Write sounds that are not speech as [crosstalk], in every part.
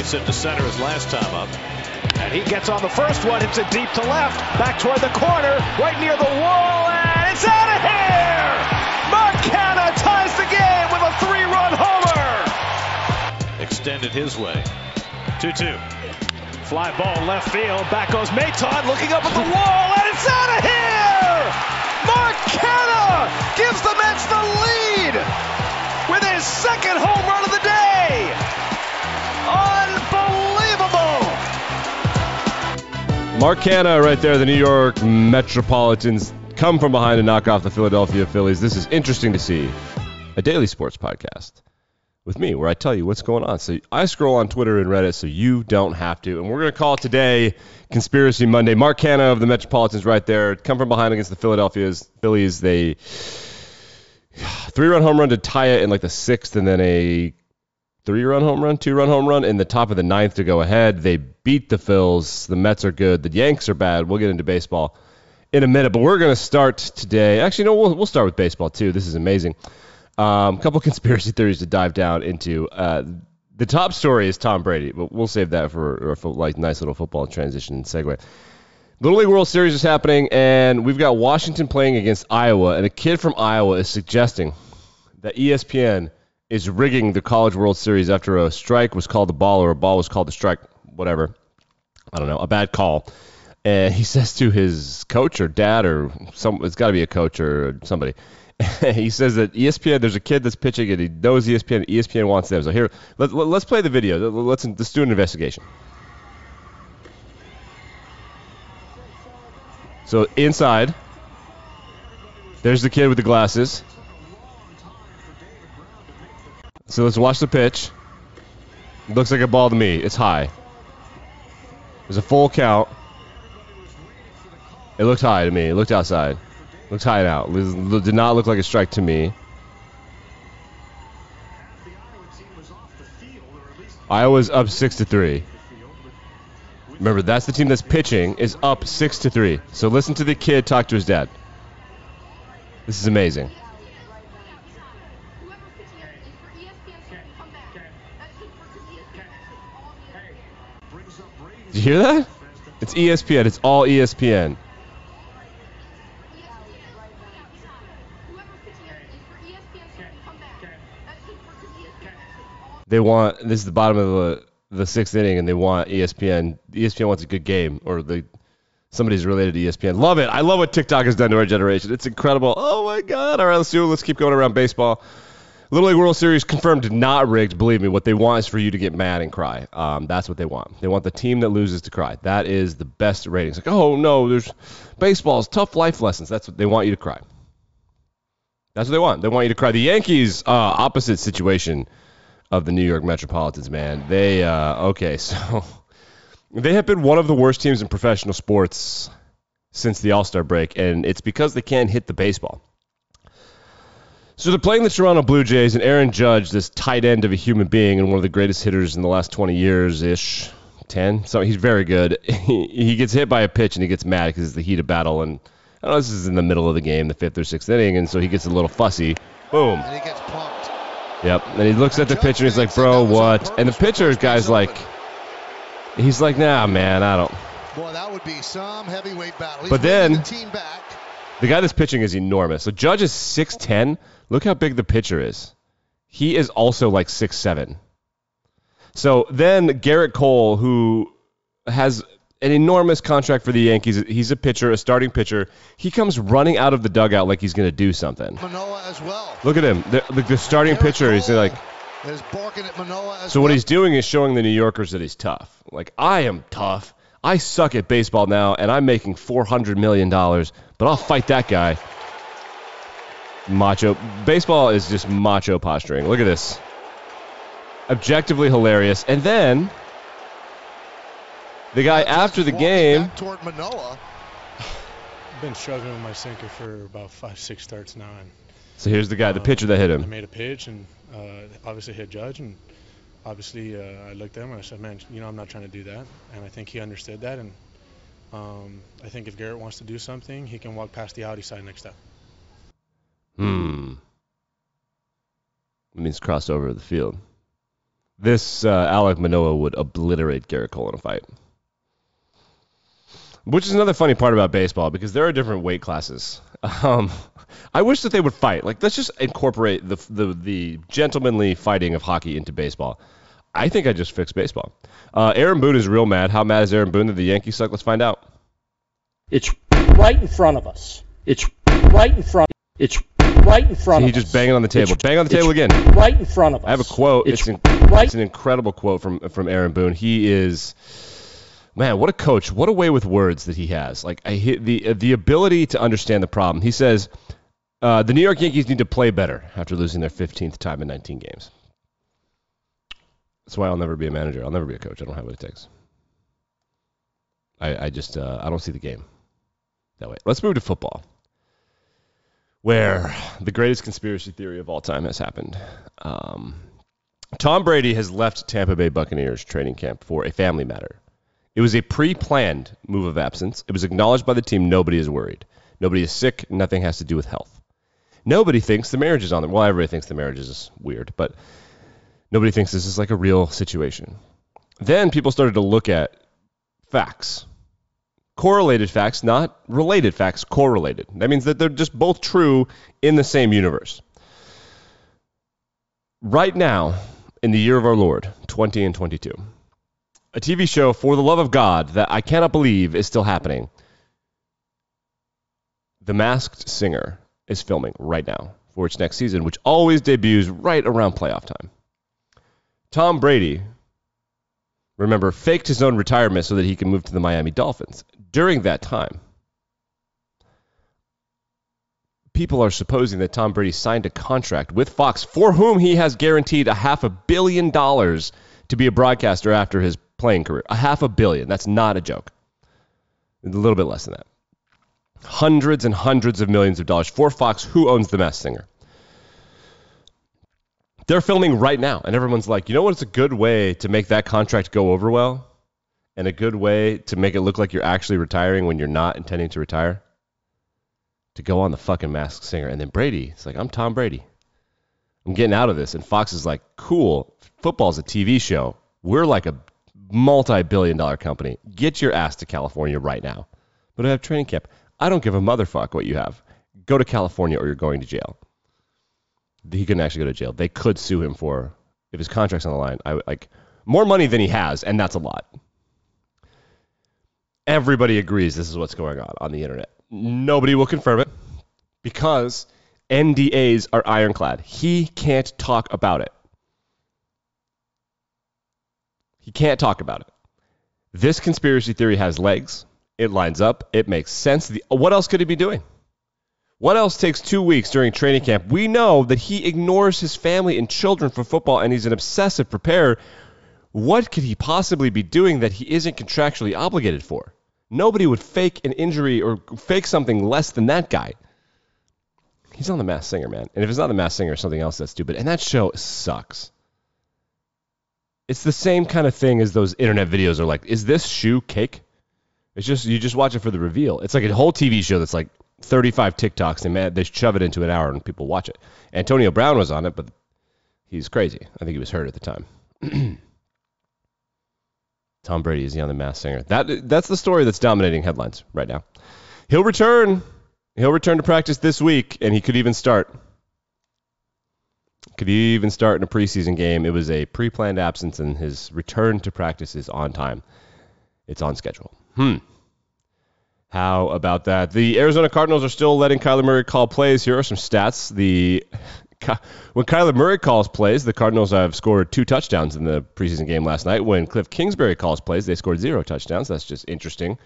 base hit to center his last time up. And he gets on the first one, hits a deep to left, back toward the corner, right near the wall, and it's out of here! Mark Canha ties the game with a three-run homer! Extended his way. 2-2. Fly ball left field, back goes Maton, looking up at the wall, and it's out of here! Mark Canha gives the Mets the lead with his second home run of the day! Mark Canha right there, the New York Metropolitans come from behind to knock off the Philadelphia Phillies. This is interesting to see. A daily sports podcast with me where I tell you what's going on. So I scroll on Twitter and Reddit so you don't have to. And we're going to call today Conspiracy Monday. Mark Canha of the Metropolitans right there come from behind against the Philadelphia's Phillies. They [sighs] three-run home run to tie it in like the sixth and then a three-run home run, two-run home run in the top of the ninth to go ahead. They beat the Phils. The Mets are good. The Yanks are bad. We'll get into baseball in a minute, but we're going to start today. Actually, no, we'll, we'll start with baseball too. This is amazing. A um, couple [laughs] conspiracy theories to dive down into. Uh, the top story is Tom Brady, but we'll save that for a like nice little football transition segue. Little League World Series is happening, and we've got Washington playing against Iowa, and a kid from Iowa is suggesting that ESPN is rigging the College World Series after a strike was called a ball or a ball was called a strike, whatever. I don't know, a bad call. And he [laughs] says to his coach or dad or some, it's got to be a coach or somebody. [laughs] he says that ESPN, there's a kid that's pitching and he knows ESPN. ESPN wants them. So here, let, let, let's play the video. Let's, let's do an investigation. So inside, there's the kid with the glasses. So let's watch the pitch. It looks like a ball to me. It's high. There's a full count. It looked high to me. It looked outside. It looked high and out. It did not look like a strike to me. Iowa's up six to three. Remember, that's the team that's pitching is up six to three. So listen to the kid talk to his dad. This is amazing. Did you hear that? It's ESPN. It's all ESPN. They want this is the bottom of the the sixth inning, and they want ESPN. ESPN wants a good game, or the somebody's related to ESPN. Love it. I love what TikTok has done to our generation. It's incredible. Oh my god. All right, let's do. Let's keep going around baseball. Little League World Series confirmed not rigged. Believe me, what they want is for you to get mad and cry. Um, that's what they want. They want the team that loses to cry. That is the best ratings. Like, oh no, there's baseball's tough life lessons. That's what they want you to cry. That's what they want. They want you to cry. The Yankees, uh, opposite situation of the New York Metropolitans. Man, they uh, okay. [laughs] So they have been one of the worst teams in professional sports since the All Star break, and it's because they can't hit the baseball. So they're playing the Toronto Blue Jays, and Aaron Judge, this tight end of a human being and one of the greatest hitters in the last 20 years ish, 10. So he's very good. [laughs] He, he gets hit by a pitch and he gets mad because it's the heat of battle. And I don't know, this is in the middle of the game, the fifth or sixth inning, and so he gets a little fussy. Boom. And he gets pumped. Yep. And he looks at the pitcher and he's like, bro, what? And the pitcher guy's like, he's like, nah, man, I don't. Boy, that would be some heavyweight battle. He's But then- the team back. The guy that's pitching is enormous. So Judge is 6'10. Look how big the pitcher is. He is also like 6'7. So then Gerrit Cole, who has an enormous contract for the Yankees, he's a pitcher, a starting pitcher. He comes running out of the dugout like he's going to do something. Manoah as well. Look at him. The, the, the starting Gerrit pitcher, is like. is barking at Manoah as So well. what he's doing is showing the New Yorkers that he's tough. Like I am tough. I suck at baseball now, and I'm making four hundred million dollars, but I'll fight that guy. Macho baseball is just macho posturing. Look at this. Objectively hilarious, and then the guy after the game. toward Manoah. I've [sighs] been struggling with my sinker for about five, six starts now, and So here's the guy, the um, pitcher that hit him. I made a pitch and uh, obviously hit Judge, and obviously uh, I looked at him and I said, "Man, you know I'm not trying to do that," and I think he understood that, and um, I think if Gerrit wants to do something, he can walk past the Audi side next time. Hmm. It means cross over the field. This uh, Alek Manoah would obliterate Gerrit Cole in a fight. Which is another funny part about baseball because there are different weight classes. [laughs] Um, I wish that they would fight. Like, let's just incorporate the, the the gentlemanly fighting of hockey into baseball. I think I just fixed baseball. Uh, Aaron Boone is real mad. How mad is Aaron Boone that the Yankees suck? Let's find out. It's right in front of us. It's right in front. It's right in front He of us. just banging on the table. It's- Bang on the table again. Right in front of us. I have a quote. It's, It's, in, right. it's an incredible quote from from Aaron Boone. He is man, what a coach. What a way with words that he has. Like I hit the the ability to understand the problem. He says uh, the New York Yankees need to play better after losing their 15th time in 19 games. That's why I'll never be a manager. I'll never be a coach. I don't have what it takes. I, I just uh, I don't see the game that way. Let's move to football, where the greatest conspiracy theory of all time has happened. Um, Tom Brady has left Tampa Bay Buccaneers training camp for a family matter. It was a pre-planned move of absence. It was acknowledged by the team. Nobody is worried. Nobody is sick. Nothing has to do with health. Nobody thinks the marriage is on them. Well, everybody thinks the marriage is weird, but nobody thinks this is like a real situation. Then people started to look at facts. Correlated facts, not related facts, correlated. That means that they're just both true in the same universe. Right now, in the year of our Lord, 20 and 22, a TV show, For the Love of God, that I cannot believe is still happening. The Masked Singer is filming right now for its next season, which always debuts right around playoff time. Tom Brady, remember, faked his own retirement so that he can move to the Miami Dolphins. During that time, people are supposing that Tom Brady signed a contract with Fox for whom he has guaranteed a half a billion dollars to be a broadcaster after his playing career. A half a billion. That's not a joke. A little bit less than that. Hundreds and hundreds of millions of dollars for Fox, who owns The Masked Singer. They're filming right now, and everyone's like, you know what's a good way to make that contract go over well? And a good way to make it look like you're actually retiring when you're not intending to retire? To go on the fucking Masked Singer. And then Brady, it's like, I'm Tom Brady. I'm getting out of this. And Fox is like, cool, football's a TV show. We're like a multi billion dollar company. Get your ass to California right now. But I have training camp. I don't give a motherfuck what you have. Go to California or you're going to jail. He couldn't actually go to jail. They could sue him for if his contract's on the line. I like more money than he has, and that's a lot. Everybody agrees this is what's going on on the internet. Nobody will confirm it because NDAs are ironclad. He can't talk about it. He can't talk about it. This conspiracy theory has legs. It lines up. It makes sense. The, what else could he be doing? What else takes two weeks during training camp? We know that he ignores his family and children for football and he's an obsessive preparer. What could he possibly be doing that he isn't contractually obligated for? Nobody would fake an injury or fake something less than that guy. He's on the Mass Singer, man. And if it's not the Mass Singer, it's something else that's stupid. And that show sucks. It's the same kind of thing as those internet videos are like, is this shoe cake? It's just you just watch it for the reveal. It's like a whole TV show that's like 35 TikToks and man, they shove it into an hour and people watch it. Antonio Brown was on it, but he's crazy. I think he was hurt at the time. [clears throat] Tom Brady is the Mass Singer? That that's the story that's dominating headlines right now. He'll return. He'll return to practice this week, and he could even start. Could even start in a preseason game? It was a pre-planned absence, and his return to practice is on time. It's on schedule. Hmm. How about that? The Arizona Cardinals are still letting Kyler Murray call plays. Here are some stats. The [laughs] when Kyler Murray calls plays, the Cardinals have scored two touchdowns in the preseason game last night. When Cliff Kingsbury calls plays, they scored zero touchdowns. That's just interesting.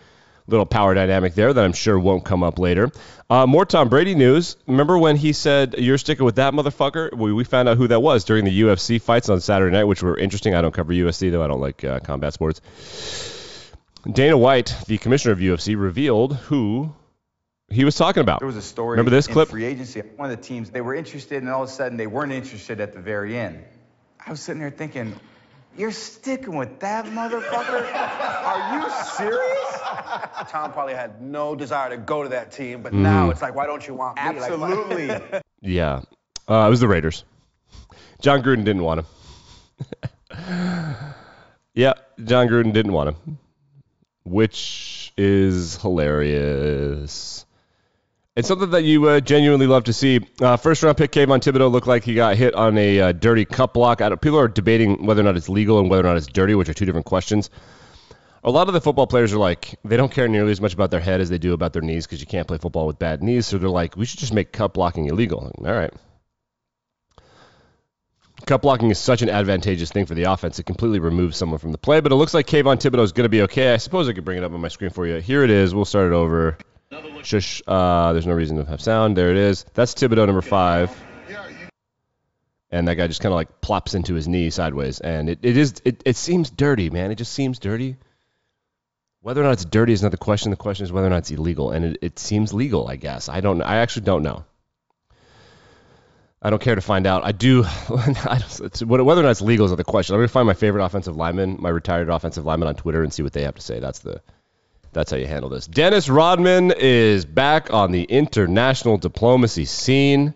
Little power dynamic there that I'm sure won't come up later. Uh, more Tom Brady news. Remember when he said, You're sticking with that motherfucker? We, we found out who that was during the UFC fights on Saturday night, which were interesting. I don't cover UFC, though. I don't like uh, combat sports. Dana White, the commissioner of UFC, revealed who he was talking about. There was a story. Remember this in clip? Free agency. One of the teams they were interested, and all of a sudden they weren't interested at the very end. I was sitting there thinking, "You're sticking with that motherfucker? Are you serious?" Tom probably had no desire to go to that team, but now it's like, why don't you want me? Like, Absolutely. [laughs] Yeah. Uh, it was the Raiders. Jon Gruden didn't want him. [laughs] Yeah, Jon Gruden didn't want him, which is hilarious. It's something that you uh, genuinely love to see. Uh, first round pick Kayvon Thibodeaux looked like he got hit on a uh, dirty cut block. People are debating whether or not it's legal and whether or not it's dirty, which are two different questions. A lot of the football players are like, they don't care nearly as much about their head as they do about their knees because you can't play football with bad knees. So they're like, we should just make cut blocking illegal. All right. Cut blocking is such an advantageous thing for the offense. It completely removes someone from the play, but it looks like Kayvon Thibodeaux is going to be okay. I suppose I could bring it up on my screen for you. Here it is. We'll start it over. Shush. Uh, there's no reason to have sound. There it is. That's Thibodeaux number five. And that guy just kind of like plops into his knee sideways, and it, it is it, it seems dirty, man. It just seems dirty. Whether or not it's dirty is not the question. The question is whether or not it's illegal, and it, it seems legal. I guess I don't. I actually don't know. I don't care to find out. I do. [laughs] I whether or not it's legal is not the question. I'm going to find my favorite offensive lineman, my retired offensive lineman on Twitter, and see what they have to say. That's the. That's how you handle this. Dennis Rodman is back on the international diplomacy scene.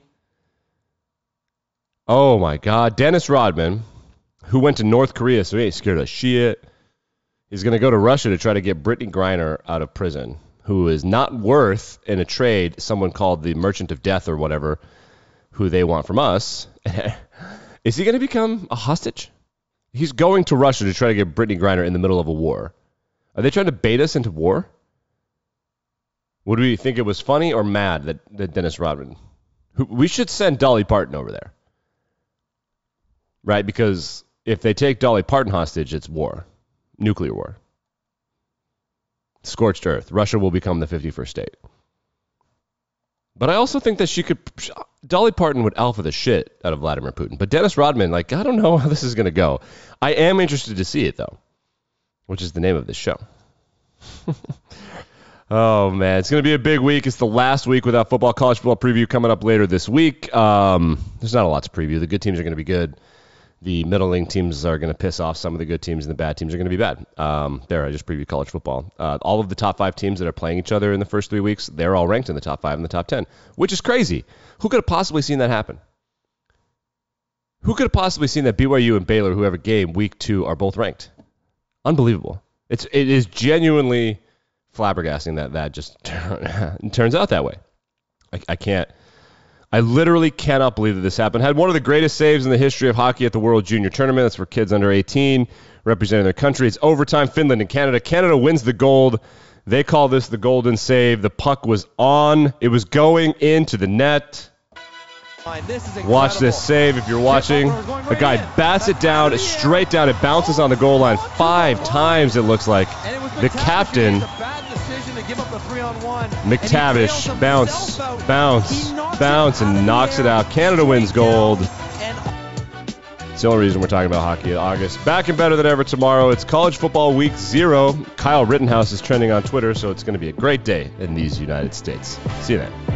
Oh my God, Dennis Rodman, who went to North Korea, so he ain't scared of shit. He's going to go to Russia to try to get Brittney Griner out of prison, who is not worth in a trade someone called the Merchant of Death or whatever who they want from us. [laughs] Is he going to become a hostage? He's going to Russia to try to get Brittney Griner in the middle of a war. Are they trying to bait us into war? Would we think it was funny or mad that, that Dennis Rodman? Who, we should send Dolly Parton over there. Right? Because if they take Dolly Parton hostage, it's war. Nuclear war. Scorched earth. Russia will become the 51st state. But I also think that she could. Dolly Parton would alpha the shit out of Vladimir Putin. But Dennis Rodman, like, I don't know how this is going to go. I am interested to see it, though, which is the name of this show. [laughs] oh, man. It's going to be a big week. It's the last week without football. College football preview coming up later this week. Um, there's not a lot to preview. The good teams are going to be good. The middling teams are going to piss off some of the good teams, and the bad teams are going to be bad. Um, there, I just previewed college football. Uh, all of the top five teams that are playing each other in the first three weeks, they're all ranked in the top five and the top ten, which is crazy. Who could have possibly seen that happen? Who could have possibly seen that BYU and Baylor, whoever game week two, are both ranked? Unbelievable. It's it is genuinely flabbergasting that that just [laughs] turns out that way. I, I can't. I literally cannot believe that this happened. Had one of the greatest saves in the history of hockey at the World Junior Tournament. That's for kids under 18 representing their country. It's overtime. Finland and Canada. Canada wins the gold. They call this the golden save. The puck was on. It was going into the net. Watch this save if you're watching. The guy bats it down straight down. It bounces on the goal line five times, it looks like. The captain, McTavish, bounce, bounce, bounce, and knocks it out. Canada wins gold. It's the only reason we're talking about hockey in August. Back and better than ever tomorrow. It's college football week zero. Kyle Rittenhouse is trending on Twitter, so it's going to be a great day in these United States. See you then.